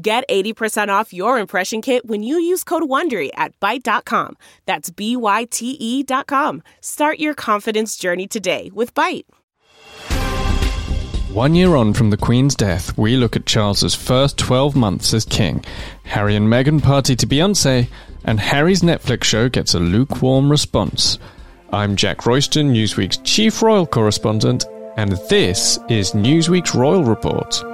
Get 80% off your impression kit when you use code WONDERY at Byte.com. That's B-Y-T-E dot com. Start your confidence journey today with Byte. One year on from the Queen's death, we look at Charles's first 12 months as king. Harry and Meghan party to Beyonce, and Harry's Netflix show gets a lukewarm response. I'm Jack Royston, Newsweek's chief royal correspondent, and this is Newsweek's Royal Report.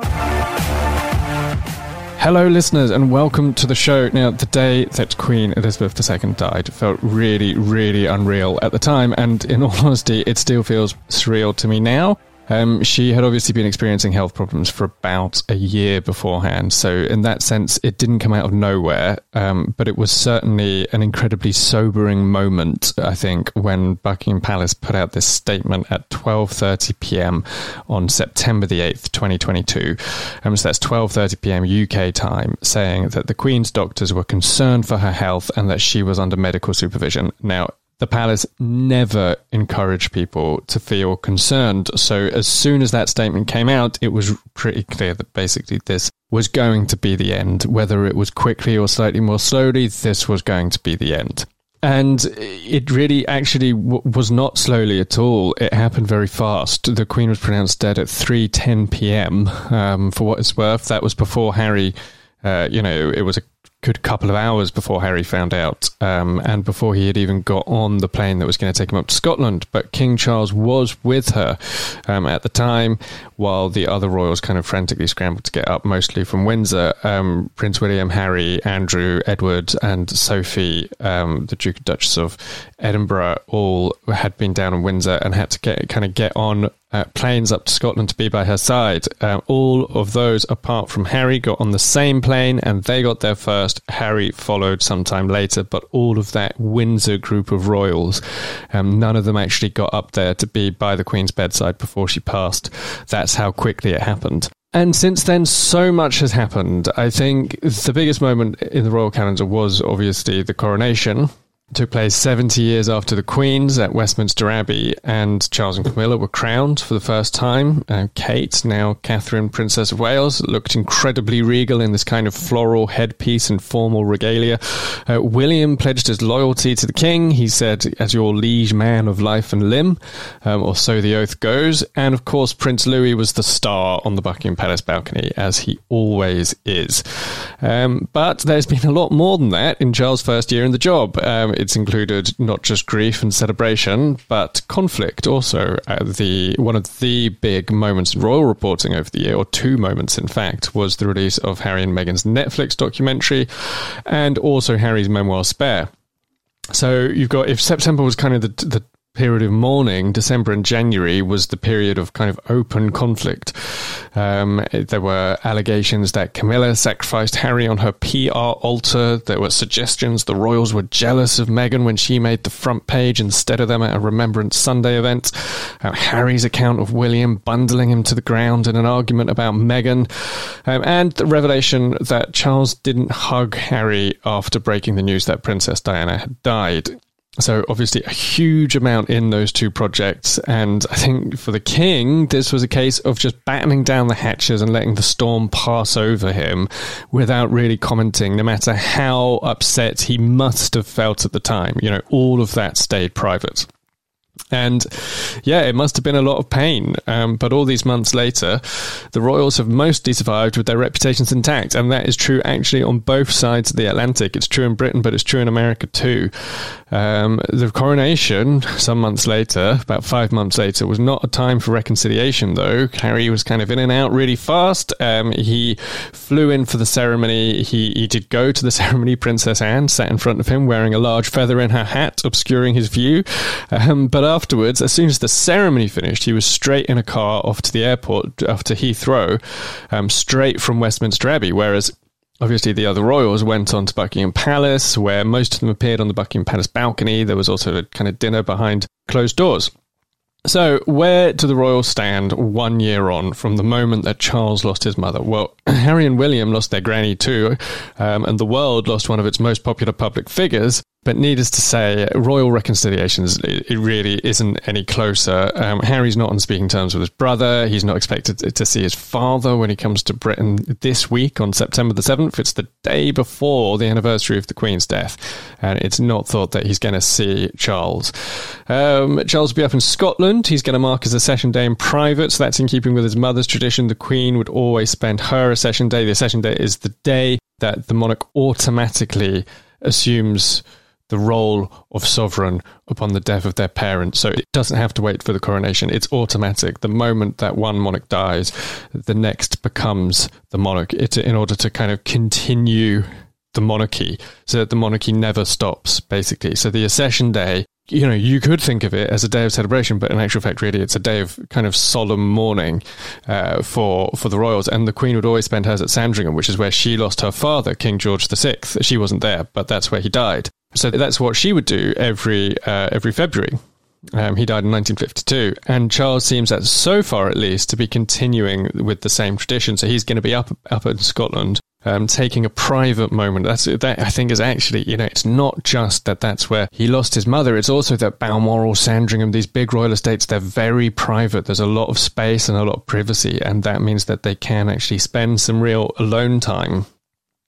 Hello, listeners, and welcome to the show. Now, the day that Queen Elizabeth II died felt really, really unreal at the time, and in all honesty, it still feels surreal to me now. Um, she had obviously been experiencing health problems for about a year beforehand. So, in that sense, it didn't come out of nowhere. Um, but it was certainly an incredibly sobering moment, I think, when Buckingham Palace put out this statement at 12:30 p.m. on September the 8th, 2022. Um, so that's 12:30 p.m. UK time, saying that the Queen's doctors were concerned for her health and that she was under medical supervision. Now, the palace never encouraged people to feel concerned. So as soon as that statement came out, it was pretty clear that basically this was going to be the end. Whether it was quickly or slightly more slowly, this was going to be the end. And it really actually w- was not slowly at all. It happened very fast. The Queen was pronounced dead at 3.10 p.m. Um, for what it's worth, that was before Harry, uh, you know, it was a good couple of hours before Harry found out, um, and before he had even got on the plane that was going to take him up to Scotland. But King Charles was with her um, at the time, while the other royals kind of frantically scrambled to get up, mostly from Windsor. Um, Prince William, Harry, Andrew, Edward, and Sophie, um, the Duke and Duchess of Edinburgh, all had been down in Windsor and had to get kind of get on uh, planes up to Scotland to be by her side. Uh, all of those, apart from Harry, got on the same plane and they got there first. Harry followed sometime later, but all of that Windsor group of royals, um, none of them actually got up there to be by the Queen's bedside before she passed. That's how quickly it happened. And since then, so much has happened. I think the biggest moment in the royal calendar was obviously the coronation, took place 70 years after the Queen's at Westminster Abbey, and Charles and Camilla were crowned for the first time. Uh, Kate, now Catherine, Princess of Wales, looked incredibly regal in this kind of floral headpiece and formal regalia. Uh, William pledged his loyalty to the King. He said, as your liege man of life and limb, um, or so the oath goes. And of course, Prince Louis was the star on the Buckingham Palace balcony, as he always is. Um, but there's been a lot more than that in Charles' first year in the job. Um, it's included not just grief and celebration, but conflict also. The one of the big moments in royal reporting over the year, or two moments in fact, was the release of Harry and Meghan's Netflix documentary, and also Harry's memoir Spare. So you've got if September was kind of the the period of mourning, December and January was the period of kind of open conflict. Um, there were allegations that Camilla sacrificed Harry on her PR altar. There were suggestions the royals were jealous of Meghan when she made the front page instead of them at a Remembrance Sunday event. Uh, Harry's account of William bundling him to the ground in an argument about Meghan. Um, and the revelation that Charles didn't hug Harry after breaking the news that Princess Diana had died. So obviously a huge amount in those two projects. And I think for the king, this was a case of just battening down the hatches and letting the storm pass over him without really commenting, no matter how upset he must have felt at the time. You know, all of that stayed private. And yeah, it must have been a lot of pain. Um, but all these months later, the royals have mostly survived with their reputations intact. And that is true actually on both sides of the Atlantic. It's true in Britain, but it's true in America too. Um, the coronation, some months later, about five months later, was not a time for reconciliation, though. Harry was kind of in and out really fast. Um, he flew in for the ceremony. He, he did go to the ceremony. Princess Anne sat in front of him wearing a large feather in her hat, obscuring his view. Um, but afterwards, as soon as the ceremony finished, he was straight in a car off to the airport, off to Heathrow, um, straight from Westminster Abbey. Whereas Obviously, the other royals went on to Buckingham Palace, where most of them appeared on the Buckingham Palace balcony. There was also a kind of dinner behind closed doors. So, where do the royals stand one year on from the moment that Charles lost his mother? Well, Harry and William lost their granny too, um, and the world lost one of its most popular public figures. But needless to say, royal reconciliations, it really isn't any closer. Um, Harry's not on speaking terms with his brother. He's not expected to see his father when he comes to Britain this week on September the 7th. It's the day before the anniversary of the Queen's death. And it's not thought that he's going to see Charles. Um, Charles will be up in Scotland. He's going to mark his accession day in private. So that's in keeping with his mother's tradition. The Queen would always spend her accession day. The accession day is the day that the monarch automatically assumes the role of sovereign upon the death of their parent. So it doesn't have to wait for the coronation. It's automatic. The moment that one monarch dies, the next becomes the monarch it, in order to kind of continue the monarchy so that the monarchy never stops, basically. So the accession day you know, you could think of it as a day of celebration, but in actual fact, really, it's a day of kind of solemn mourning uh, for for the royals. And the Queen would always spend hers at Sandringham, which is where she lost her father, King George VI. She wasn't there, but that's where he died. So that's what she would do every uh, every February. Um, he died in 1952, and Charles seems, that so far at least, to be continuing with the same tradition. So he's going to be up up in Scotland um, taking a private moment. That's that I think is actually you know it's not just that that's where he lost his mother. It's also that Balmoral, Sandringham, these big royal estates, they're very private. There's a lot of space and a lot of privacy, and that means that they can actually spend some real alone time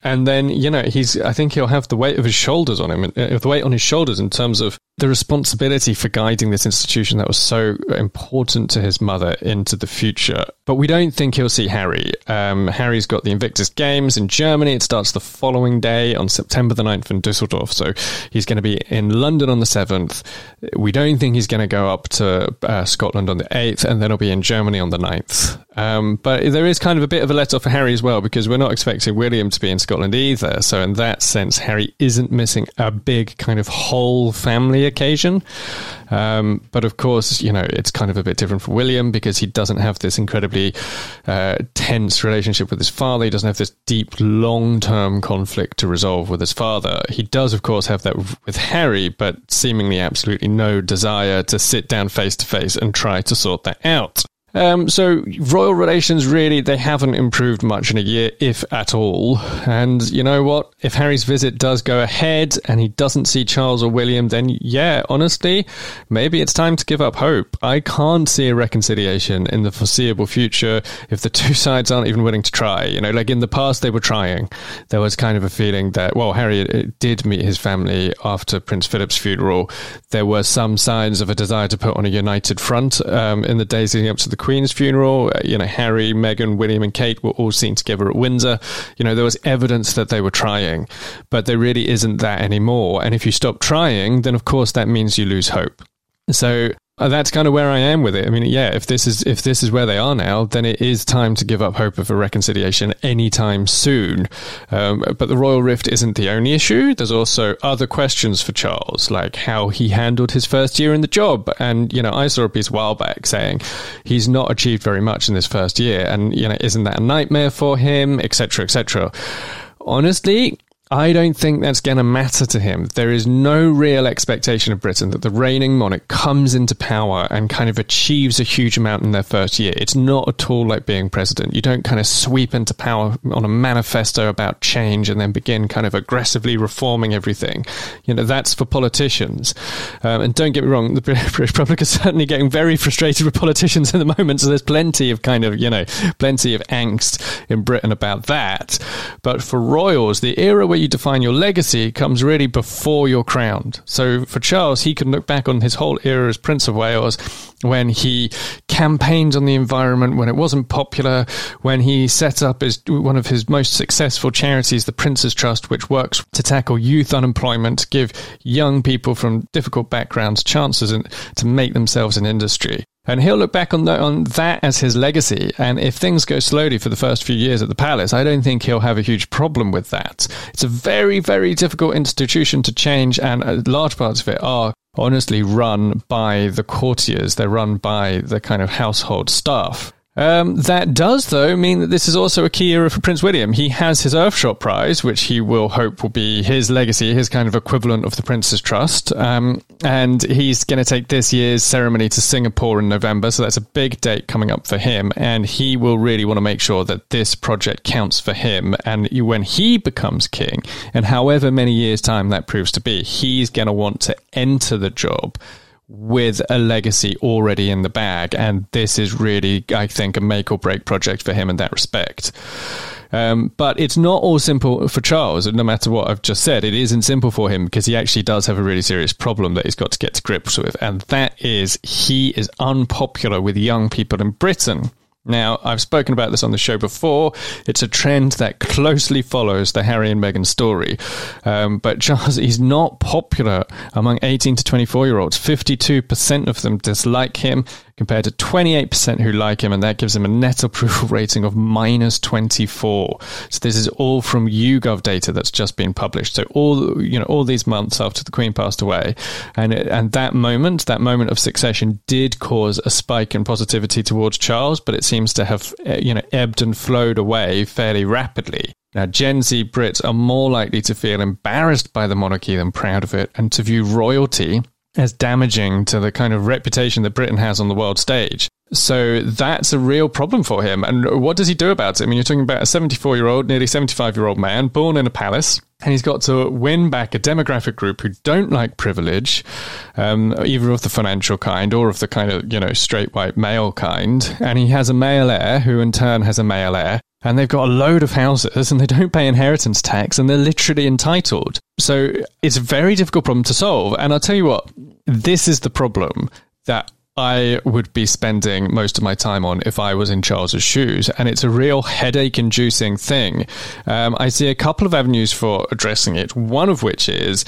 and then you know he's i think he'll have the weight of his shoulders on him uh, the weight on his shoulders in terms of the responsibility for guiding this institution that was so important to his mother into the future. But we don't think he'll see harry. Um, harry's got the invictus games in germany. It starts the following day on september the 9th in dusseldorf so he's going to be in london on the 7th we don't think he's going to go up to uh, scotland on the 8th and then he'll be in germany on the 9th um, but there is kind of a bit of a let off for harry as well because we're not expecting william to be in scotland either. So, in that sense, Harry isn't missing a big kind of whole family occasion. Um, but of course, you know, it's kind of a bit different for William because he doesn't have this incredibly uh, tense relationship with his father. He doesn't have this deep, long term conflict to resolve with his father. He does, of course, have that with Harry, but seemingly absolutely no desire to sit down face to face and try to sort that out. Um, so royal relations really they haven't improved much in a year, if at all. And you know what? If Harry's visit does go ahead and he doesn't see Charles or William, then yeah, honestly, maybe it's time to give up hope. I can't see a reconciliation in the foreseeable future if the two sides aren't even willing to try. You know, like in the past they were trying. There was kind of a feeling that well, Harry did meet his family after Prince Philip's funeral. There were some signs of a desire to put on a united front um, in the days leading up to the Queen's funeral. Uh, you know, Harry, Meghan, William, and Kate were all seen together at Windsor. You know, there was evidence that they were trying, but there really isn't that anymore. And if you stop trying, then of course that means you lose hope. So that's kind of where I am with it. I mean, yeah, if this is if this is where they are now, then it is time to give up hope of a reconciliation anytime soon. Um, but the royal rift isn't the only issue. There's also other questions for Charles, like how he handled his first year in the job. And you know, I saw a piece a while back saying he's not achieved very much in this first year, and you know, isn't that a nightmare for him, etc., etc. Honestly, I don't think that's going to matter to him. There is no real expectation of Britain that the reigning monarch comes into power and kind of achieves a huge amount in their first year. It's not at all like being president. You don't kind of sweep into power on a manifesto about change and then begin kind of aggressively reforming everything. You know, that's for politicians. Um, and don't get me wrong, the British public is certainly getting very frustrated with politicians at the moment. So there's plenty of kind of, you know, plenty of angst in Britain about that. But for royals, the era where you define your legacy comes really before you're crowned. So for Charles, he can look back on his whole era as Prince of Wales when he campaigned on the environment when it wasn't popular, when he set up his, one of his most successful charities, the Prince's Trust, which works to tackle youth unemployment, give young people from difficult backgrounds chances in, to make themselves an industry. And he'll look back on, the, on that as his legacy. And if things go slowly for the first few years at the palace, I don't think he'll have a huge problem with that. It's a very, very difficult institution to change, and large parts of it are honestly run by the courtiers. They're run by the kind of household staff. Um, that does, though, mean that this is also a key era for Prince William. He has his Earthshot Prize, which he will hope will be his legacy, his kind of equivalent of the Prince's Trust. Um, and he's going to take this year's ceremony to Singapore in November, so that's a big date coming up for him. And he will really want to make sure that this project counts for him. And when he becomes king, and however many years' time that proves to be, he's going to want to enter the job with a legacy already in the bag. And this is really, I think, a make or break project for him in that respect. Um, but it's not all simple for Charles, no matter what I've just said. It isn't simple for him because he actually does have a really serious problem that he's got to get to grips with. And that is he is unpopular with young people in Britain. Now, I've spoken about this on the show before. It's a trend that closely follows the Harry and Meghan story. Um, but Charles is not popular among 18 to 24 year olds. 52% of them dislike him compared to 28% who like him, and that gives him a net approval rating of minus 24. So this is all from YouGov data that's just been published. So all you know, all these months after the Queen passed away, and and that moment, that moment of succession, did cause a spike in positivity towards Charles, but it seems to have eh, you know ebbed and flowed away fairly rapidly. Now, Gen Z Brits are more likely to feel embarrassed by the monarchy than proud of it, and to view royalty as damaging to the kind of reputation that Britain has on the world stage. So that's a real problem for him. And what does he do about it? I mean, you're talking about a 74 year old, nearly 75 year old man born in a palace. And he's got to win back a demographic group who don't like privilege, um, either of the financial kind or of the kind of, you know, straight white male kind. And he has a male heir who in turn has a male heir and they've got a load of houses and they don't pay inheritance tax and they're literally entitled. So it's a very difficult problem to solve. And I'll tell you what, this is the problem that I would be spending most of my time on if I was in Charles's shoes. And it's a real headache inducing thing. Um, I see a couple of avenues for addressing it, one of which is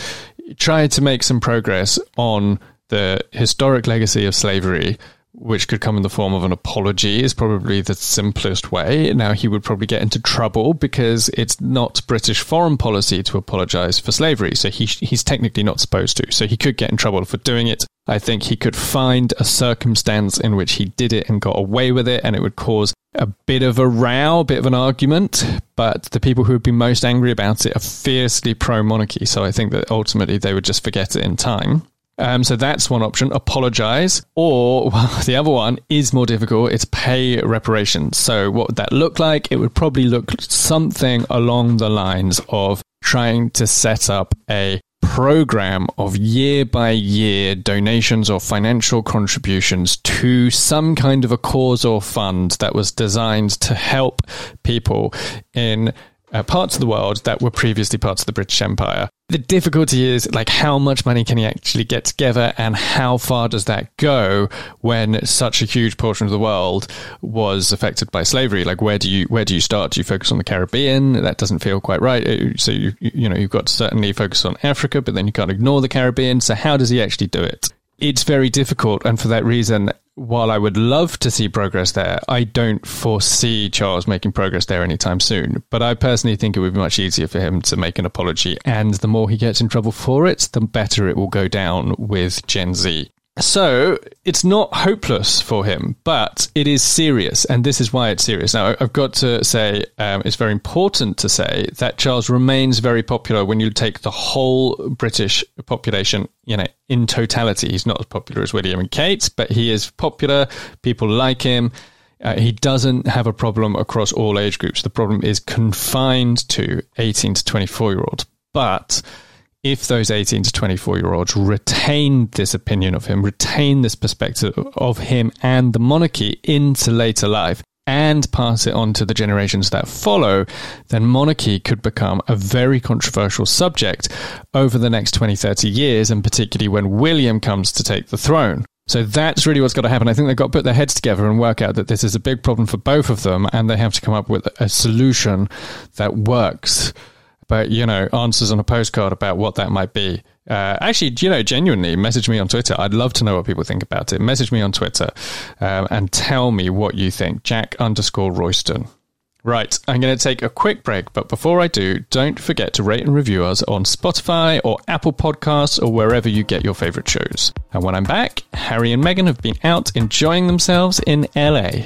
try to make some progress on the historic legacy of slavery which could come in the form of an apology, is probably the simplest way. Now, he would probably get into trouble because it's not British foreign policy to apologize for slavery. So he, he's technically not supposed to. So he could get in trouble for doing it. I think he could find a circumstance in which he did it and got away with it, and it would cause a bit of a row, a bit of an argument. But the people who would be most angry about it are fiercely pro monarchy. So I think that ultimately they would just forget it in time. Um, so that's one option. Apologize. Or well, the other one is more difficult. It's pay reparations. So what would that look like? It would probably look something along the lines of trying to set up a program of year by year donations or financial contributions to some kind of a cause or fund that was designed to help people in uh, parts of the world that were previously parts of the British Empire. The difficulty is like how much money can you actually get together and how far does that go when such a huge portion of the world was affected by slavery? Like where do you where do you start? Do you focus on the Caribbean? That doesn't feel quite right. Uh, so you you know you've got to certainly focus on Africa, but then you can't ignore the Caribbean. So how does he actually do it? It's very difficult, and for that reason, while I would love to see progress there, I don't foresee Charles making progress there anytime soon. But I personally think it would be much easier for him to make an apology. And the more he gets in trouble for it, the better it will go down with Gen Z. So it's not hopeless for him, but it is serious, and this is why it's serious. Now, I've got to say, um, it's very important to say that Charles remains very popular when you take the whole British population, you know, in totality. He's not as popular as William and Kate, but he is popular. People like him. Uh, he doesn't have a problem across all age groups. The problem is confined to 18 to 24 year olds. But if those 18 to 24 year olds retain this opinion of him, retain this perspective of him and the monarchy into later life, and pass it on to the generations that follow, then monarchy could become a very controversial subject over the next 20, 30 years, and particularly when William comes to take the throne. So that's really what's got to happen. I think they've got to put their heads together and work out that this is a big problem for both of them, and they have to come up with a solution that works but you know, answers on a postcard about what that might be. Uh, actually, you know, genuinely, message me on Twitter. I'd love to know what people think about it. Message me on Twitter um, and tell me what you think. Jack underscore Royston. Right, I'm going to take a quick break, but before I do, don't forget to rate and review us on Spotify or Apple Podcasts or wherever you get your favorite shows. And when I'm back, Harry and Meghan have been out enjoying themselves in LA.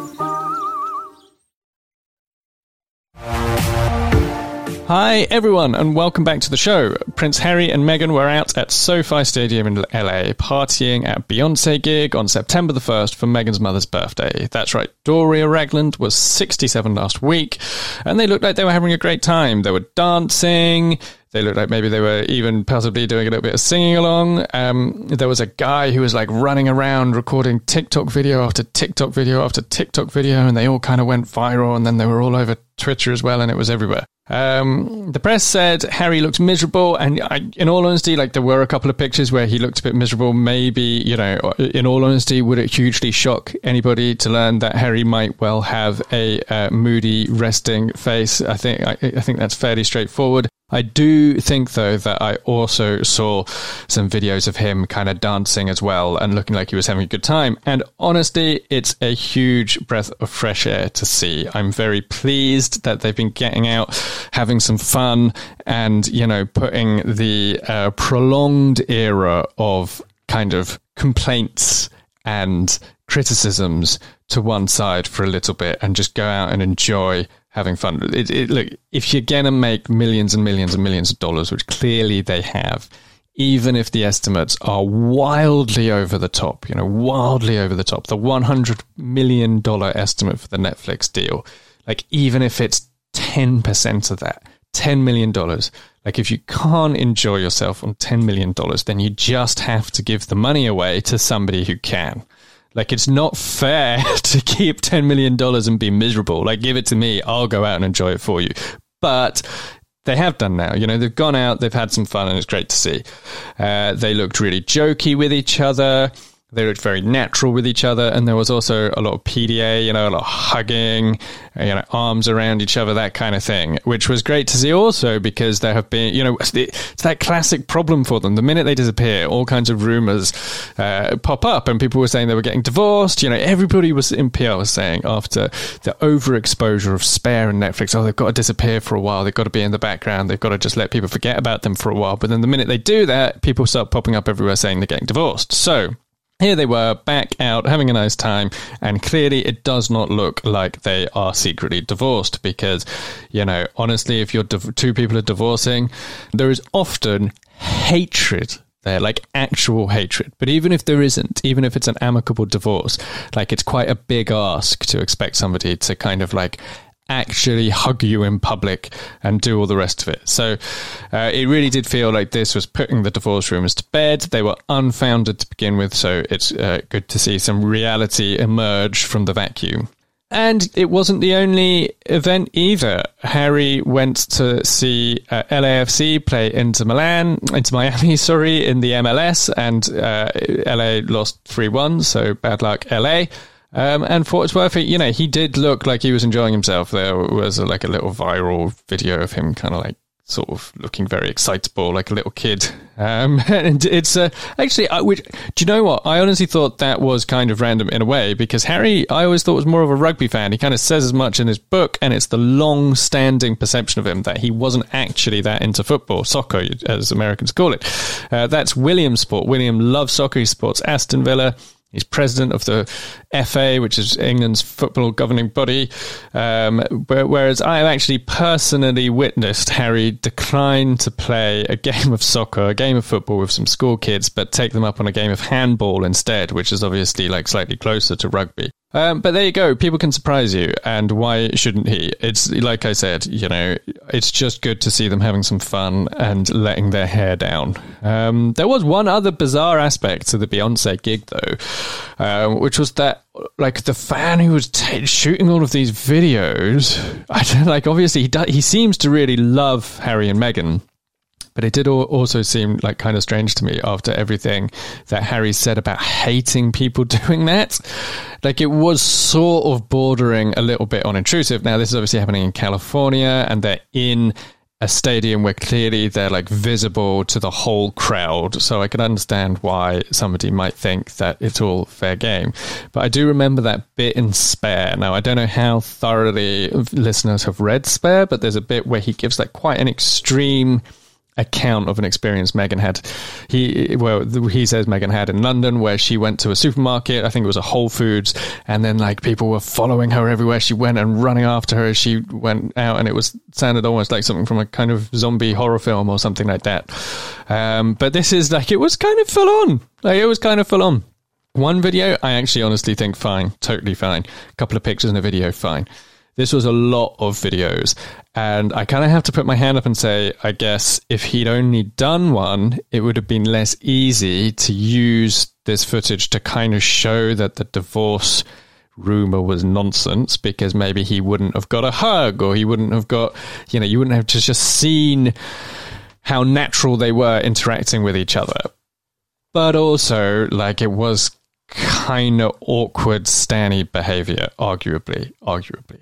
Hi, everyone, and welcome back to the show. Prince Harry and Meghan were out at SoFi Stadium in LA partying at Beyonce gig on September the 1st for Meghan's mother's birthday. That's right, Doria Ragland was 67 last week, and they looked like they were having a great time. They were dancing. They looked like maybe they were even possibly doing a little bit of singing along. Um, there was a guy who was like running around recording TikTok video after TikTok video after TikTok video, and they all kind of went viral, and then they were all over Twitter as well, and it was everywhere. Um, the press said Harry looked miserable, and I, in all honesty, like there were a couple of pictures where he looked a bit miserable. Maybe you know, in all honesty, would it hugely shock anybody to learn that Harry might well have a uh, moody, resting face? I think I, I think that's fairly straightforward. I do think, though, that I also saw some videos of him kind of dancing as well and looking like he was having a good time. And honestly, it's a huge breath of fresh air to see. I'm very pleased that they've been getting out, having some fun, and, you know, putting the uh, prolonged era of kind of complaints and criticisms to one side for a little bit and just go out and enjoy having fun. It, it, look, if you're going to make millions and millions and millions of dollars, which clearly they have, even if the estimates are wildly over the top, you know, wildly over the top, the $100 million estimate for the Netflix deal, like even if it's 10% of that, $10 million, like if you can't enjoy yourself on $10 million, then you just have to give the money away to somebody who can. Like it's not fair to keep $10 million and be miserable. Like give it to me. I'll go out and enjoy it for you. But they have done now. You know, they've gone out, they've had some fun, and it's great to see. Uh, they looked really jokey with each other. They looked very natural with each other, and there was also a lot of PDA, you know, a lot of hugging, you know, arms around each other, that kind of thing, which was great to see also because there have been, you know, it's that classic problem for them. The minute they disappear, all kinds of rumors uh, pop up, and people were saying they were getting divorced. You know, everybody was in PR was saying after the overexposure of Spare and Netflix, oh, they've got to disappear for a while, they've got to be in the background, they've got to just let people forget about them for a while. But then the minute they do that, people start popping up everywhere saying they're getting divorced. So, here they were back out having a nice time and clearly it does not look like they are secretly divorced because you know honestly if you're div- two people are divorcing there is often hatred there like actual hatred. But even if there isn't even if it's an amicable divorce like it's quite a big ask to expect somebody to kind of like actually hug you in public and do all the rest of it. So uh, it really did feel like this was putting the divorce rumors to bed. They were unfounded to begin with, so it's uh, good to see some reality emerge from the vacuum. And it wasn't the only event either. Harry went to see uh, LAFC play Inter Milan, Inter Miami, sorry, in the MLS, and uh, LA lost 3 1, so bad luck, LA. Um, and for it's worth, you know, he did look like he was enjoying himself. There was a, like a little viral video of him kind of like sort of looking very excitable, like a little kid. Um, and it's uh, actually, I, which, do you know what? I honestly thought that was kind of random in a way because Harry, I always thought was more of a rugby fan. He kind of says as much in his book, and it's the long standing perception of him that he wasn't actually that into football, soccer, as Americans call it. Uh, that's William's sport. William loves soccer. He supports Aston Villa. He's president of the FA, which is England's football governing body. Um, whereas I have actually personally witnessed Harry decline to play a game of soccer, a game of football with some school kids, but take them up on a game of handball instead, which is obviously like slightly closer to rugby. Um, but there you go. People can surprise you, and why shouldn't he? It's like I said, you know, it's just good to see them having some fun and letting their hair down. Um, there was one other bizarre aspect to the Beyonce gig, though, uh, which was that, like, the fan who was t- shooting all of these videos, I like, obviously, he, do- he seems to really love Harry and Meghan. But it did also seem like kind of strange to me after everything that Harry said about hating people doing that. Like it was sort of bordering a little bit on intrusive. Now, this is obviously happening in California and they're in a stadium where clearly they're like visible to the whole crowd. So I can understand why somebody might think that it's all fair game. But I do remember that bit in Spare. Now, I don't know how thoroughly listeners have read Spare, but there's a bit where he gives like quite an extreme account of an experience Meghan had. He well, he says Meghan had in London, where she went to a supermarket. I think it was a Whole Foods, and then like people were following her everywhere she went and running after her as she went out, and it was sounded almost like something from a kind of zombie horror film or something like that. Um, but this is like it was kind of full on. Like it was kind of full on. One video, I actually honestly think fine, totally fine. A couple of pictures in a video, fine. This was a lot of videos. And I kind of have to put my hand up and say, I guess if he'd only done one, it would have been less easy to use this footage to kind of show that the divorce rumor was nonsense because maybe he wouldn't have got a hug or he wouldn't have got, you know, you wouldn't have just seen how natural they were interacting with each other. But also, like, it was kind of awkward Stanny behavior, arguably, arguably.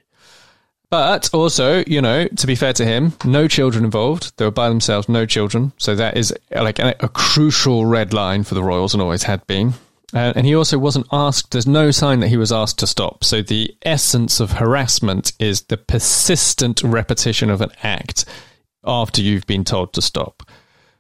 But also, you know, to be fair to him, no children involved. They were by themselves, no children. So that is like a, a crucial red line for the Royals and always had been. Uh, and he also wasn't asked, there's no sign that he was asked to stop. So the essence of harassment is the persistent repetition of an act after you've been told to stop.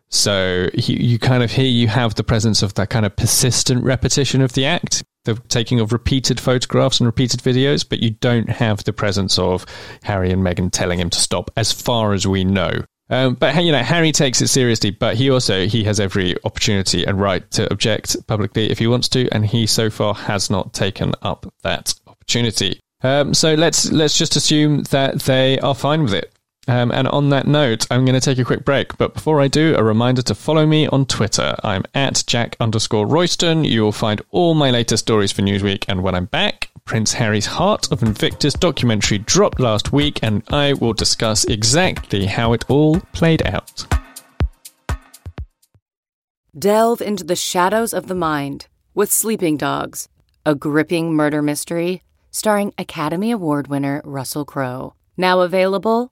So he, you kind of here you have the presence of that kind of persistent repetition of the act the taking of repeated photographs and repeated videos, but you don't have the presence of Harry and Meghan telling him to stop, as far as we know. Um, but you know, Harry takes it seriously, but he also he has every opportunity and right to object publicly if he wants to, and he so far has not taken up that opportunity. Um, so let's let's just assume that they are fine with it. Um, and on that note, I'm going to take a quick break. But before I do, a reminder to follow me on Twitter. I'm at Jack underscore Royston. You will find all my latest stories for Newsweek. And when I'm back, Prince Harry's Heart of Invictus documentary dropped last week, and I will discuss exactly how it all played out. Delve into the shadows of the mind with Sleeping Dogs, a gripping murder mystery starring Academy Award winner Russell Crowe. Now available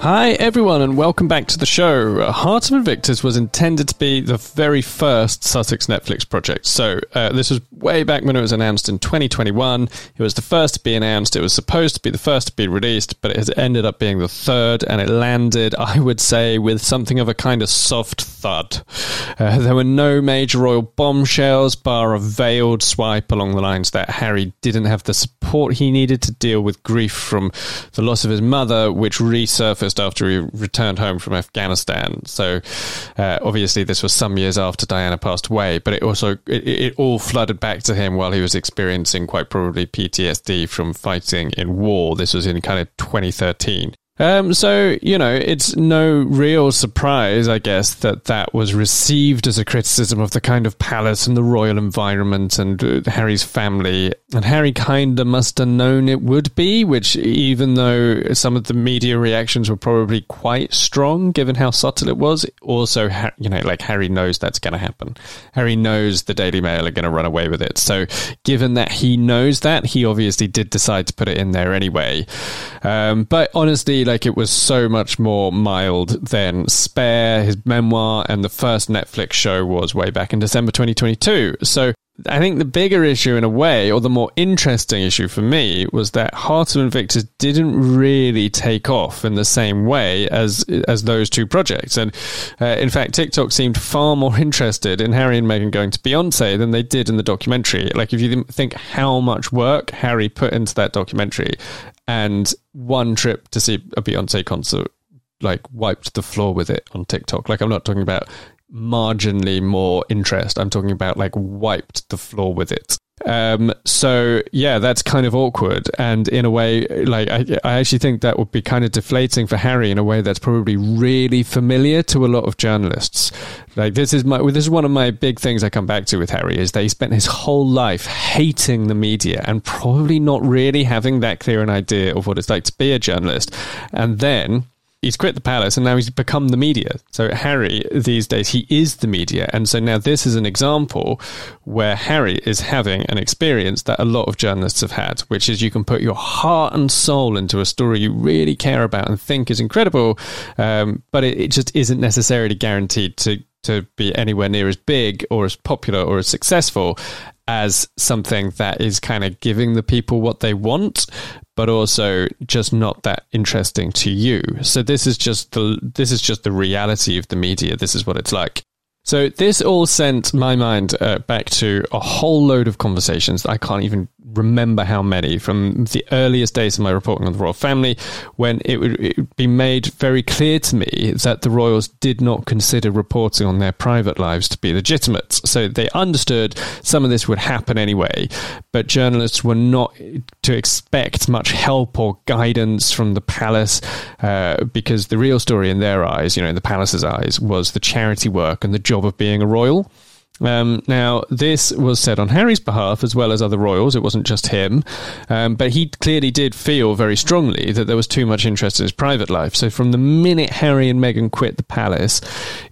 Hi, everyone, and welcome back to the show. Heart of Invictus was intended to be the very first Sussex Netflix project. So, uh, this was way back when it was announced in 2021. It was the first to be announced. It was supposed to be the first to be released, but it has ended up being the third, and it landed, I would say, with something of a kind of soft thud. Uh, there were no major royal bombshells, bar a veiled swipe along the lines that Harry didn't have the support he needed to deal with grief from the loss of his mother, which resurfaced after he returned home from Afghanistan. So uh, obviously, this was some years after Diana passed away, but it also it, it all flooded back to him while he was experiencing quite probably PTSD from fighting in war. This was in kind of 2013. Um, so, you know, it's no real surprise, I guess, that that was received as a criticism of the kind of palace and the royal environment and uh, Harry's family. And Harry kind of must have known it would be, which, even though some of the media reactions were probably quite strong, given how subtle it was, also, you know, like Harry knows that's going to happen. Harry knows the Daily Mail are going to run away with it. So, given that he knows that, he obviously did decide to put it in there anyway. Um, but honestly, like it was so much more mild than Spare, his memoir, and the first Netflix show was way back in December 2022. So I think the bigger issue, in a way, or the more interesting issue for me, was that Heart of Invictus didn't really take off in the same way as as those two projects. And uh, in fact, TikTok seemed far more interested in Harry and Meghan going to Beyonce than they did in the documentary. Like, if you think how much work Harry put into that documentary, and one trip to see a Beyonce concert like wiped the floor with it on TikTok. Like I'm not talking about marginally more interest. I'm talking about like wiped the floor with it. Um, so yeah, that's kind of awkward, and in a way, like I, I actually think that would be kind of deflating for Harry in a way that's probably really familiar to a lot of journalists. Like this is my this is one of my big things I come back to with Harry is that he spent his whole life hating the media and probably not really having that clear an idea of what it's like to be a journalist, and then he's quit the palace and now he's become the media. So Harry these days he is the media, and so now this is an example where Harry is having an experience that a lot of journalists have had, which is you can put your heart and soul into a story you really care about and think is incredible, um, but it, it just isn't necessarily guaranteed to to be anywhere near as big or as popular or as successful as something that is kind of giving the people what they want but also just not that interesting to you so this is just the this is just the reality of the media this is what it's like so this all sent my mind uh, back to a whole load of conversations. I can't even remember how many from the earliest days of my reporting on the royal family, when it would, it would be made very clear to me that the royals did not consider reporting on their private lives to be legitimate. So they understood some of this would happen anyway, but journalists were not to expect much help or guidance from the palace uh, because the real story in their eyes, you know, in the palace's eyes, was the charity work and the job of being a royal. Um, now, this was said on Harry's behalf as well as other royals. It wasn't just him. Um, but he clearly did feel very strongly that there was too much interest in his private life. So, from the minute Harry and Meghan quit the palace,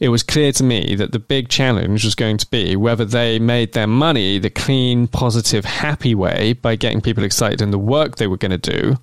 it was clear to me that the big challenge was going to be whether they made their money the clean, positive, happy way by getting people excited in the work they were going to do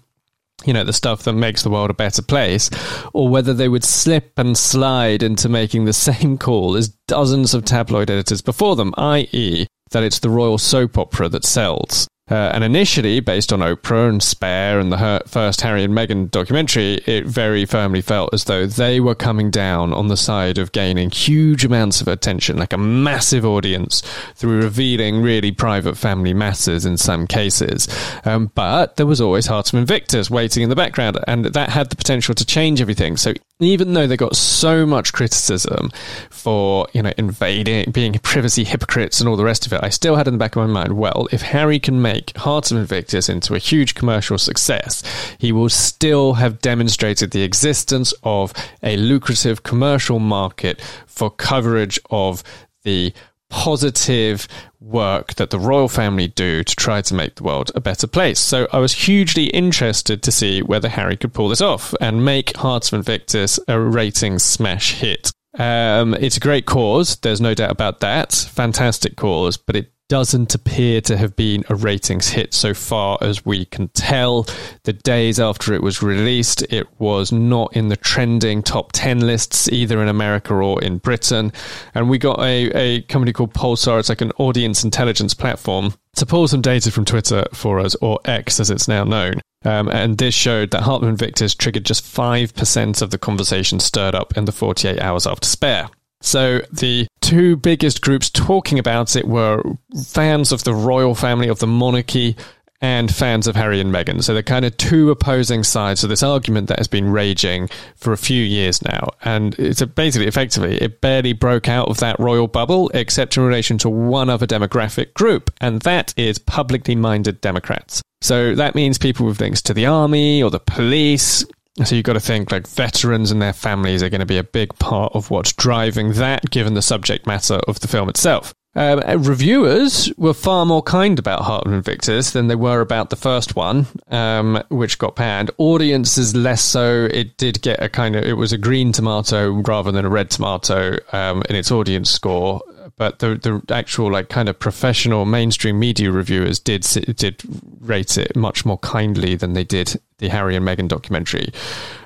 you know, the stuff that makes the world a better place, or whether they would slip and slide into making the same call as dozens of tabloid editors before them, i.e., that it's the royal soap opera that sells. Uh, and initially, based on Oprah and Spare and the first Harry and Meghan documentary, it very firmly felt as though they were coming down on the side of gaining huge amounts of attention, like a massive audience, through revealing really private family matters in some cases. Um, but there was always Heart of Invictus waiting in the background, and that had the potential to change everything. So even though they got so much criticism for, you know, invading, being privacy hypocrites and all the rest of it, I still had in the back of my mind, well, if Harry can make Hearts of Invictus into a huge commercial success, he will still have demonstrated the existence of a lucrative commercial market for coverage of the positive work that the royal family do to try to make the world a better place. So I was hugely interested to see whether Harry could pull this off and make Hearts of Invictus a ratings smash hit. Um, it's a great cause, there's no doubt about that. Fantastic cause, but it doesn't appear to have been a ratings hit so far as we can tell. The days after it was released, it was not in the trending top 10 lists, either in America or in Britain. And we got a, a company called Pulsar, it's like an audience intelligence platform, to pull some data from Twitter for us, or X as it's now known. Um, and this showed that Heart of Invictus triggered just 5% of the conversation stirred up in the 48 hours after Spare. So the two biggest groups talking about it were fans of the royal family of the monarchy and fans of Harry and Meghan. So they're kind of two opposing sides of this argument that has been raging for a few years now. And it's basically, effectively, it barely broke out of that royal bubble, except in relation to one other demographic group, and that is publicly minded Democrats. So that means people with links to the army or the police, so you've got to think like veterans and their families are going to be a big part of what's driving that, given the subject matter of the film itself. Um, reviewers were far more kind about Heart of Invictus than they were about the first one, um, which got panned. Audiences less so. It did get a kind of it was a green tomato rather than a red tomato um, in its audience score but the the actual like kind of professional mainstream media reviewers did did rate it much more kindly than they did the Harry and Meghan documentary.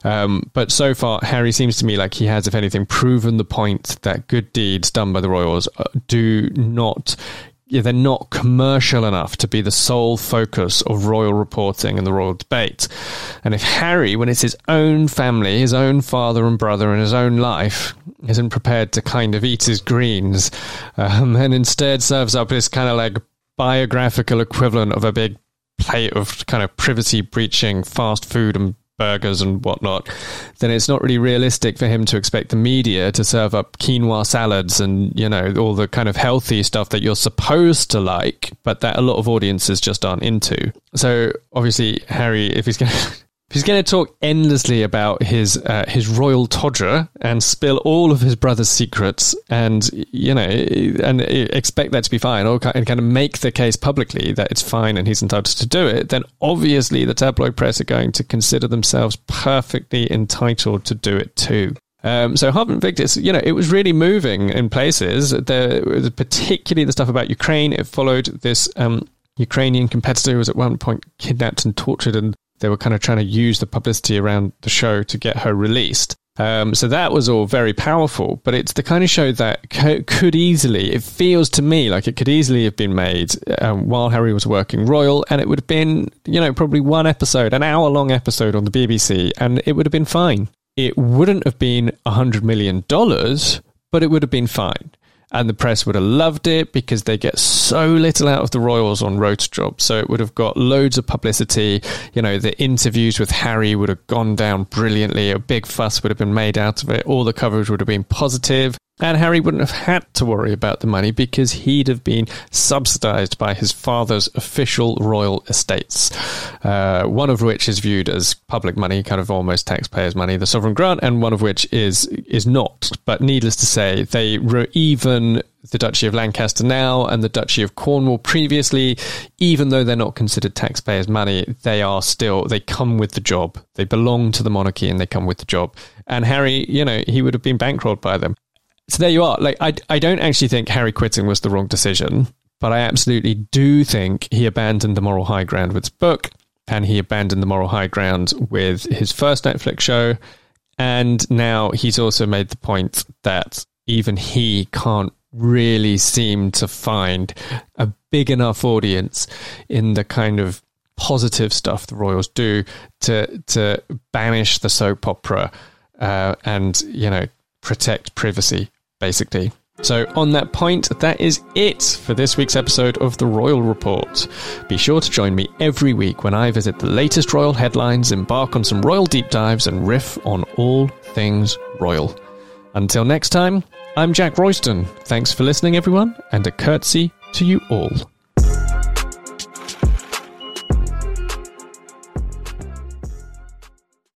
Um, but so far, Harry seems to me like he has, if anything, proven the point that good deeds done by the royals uh, do not yeah, they're not commercial enough to be the sole focus of royal reporting and the royal debate. And if Harry, when it's his own family, his own father and brother, and his own life, isn't prepared to kind of eat his greens, um, and instead serves up this kind of like biographical equivalent of a big plate of kind of privacy breaching fast food and burgers and whatnot, then it's not really realistic for him to expect the media to serve up quinoa salads and, you know, all the kind of healthy stuff that you're supposed to like, but that a lot of audiences just aren't into. So obviously, Harry, if he's going to he's going to talk endlessly about his uh, his royal todger and spill all of his brother's secrets, and you know, and expect that to be fine, or and kind of make the case publicly that it's fine and he's entitled to do it, then obviously the tabloid press are going to consider themselves perfectly entitled to do it too. Um, so Heart of Invictus, you know, it was really moving in places. Particularly the stuff about Ukraine. It followed this um, Ukrainian competitor who was at one point kidnapped and tortured and they were kind of trying to use the publicity around the show to get her released. Um, so that was all very powerful, but it's the kind of show that co- could easily, it feels to me like it could easily have been made um, while Harry was working Royal, and it would have been, you know, probably one episode, an hour long episode on the BBC, and it would have been fine. It wouldn't have been a $100 million, but it would have been fine and the press would have loved it because they get so little out of the Royals on road jobs. So it would have got loads of publicity. You know, the interviews with Harry would have gone down brilliantly. A big fuss would have been made out of it. All the coverage would have been positive. And Harry wouldn't have had to worry about the money because he'd have been subsidized by his father's official royal estates, uh, one of which is viewed as public money, kind of almost taxpayers' money, the sovereign grant, and one of which is is not. But needless to say, they were even the Duchy of Lancaster now and the Duchy of Cornwall previously, even though they're not considered taxpayers' money, they are still, they come with the job. They belong to the monarchy and they come with the job. And Harry, you know, he would have been bankrolled by them so there you are. Like, I, I don't actually think Harry quitting was the wrong decision, but I absolutely do think he abandoned the moral high ground with his book, and he abandoned the moral high ground with his first Netflix show. And now he's also made the point that even he can't really seem to find a big enough audience in the kind of positive stuff the Royals do to to banish the soap opera uh, and you know protect privacy basically. So, on that point, that is it for this week's episode of The Royal Report. Be sure to join me every week when I visit the latest royal headlines, embark on some royal deep dives, and riff on all things royal. Until next time, I'm Jack Royston. Thanks for listening, everyone, and a curtsy to you all.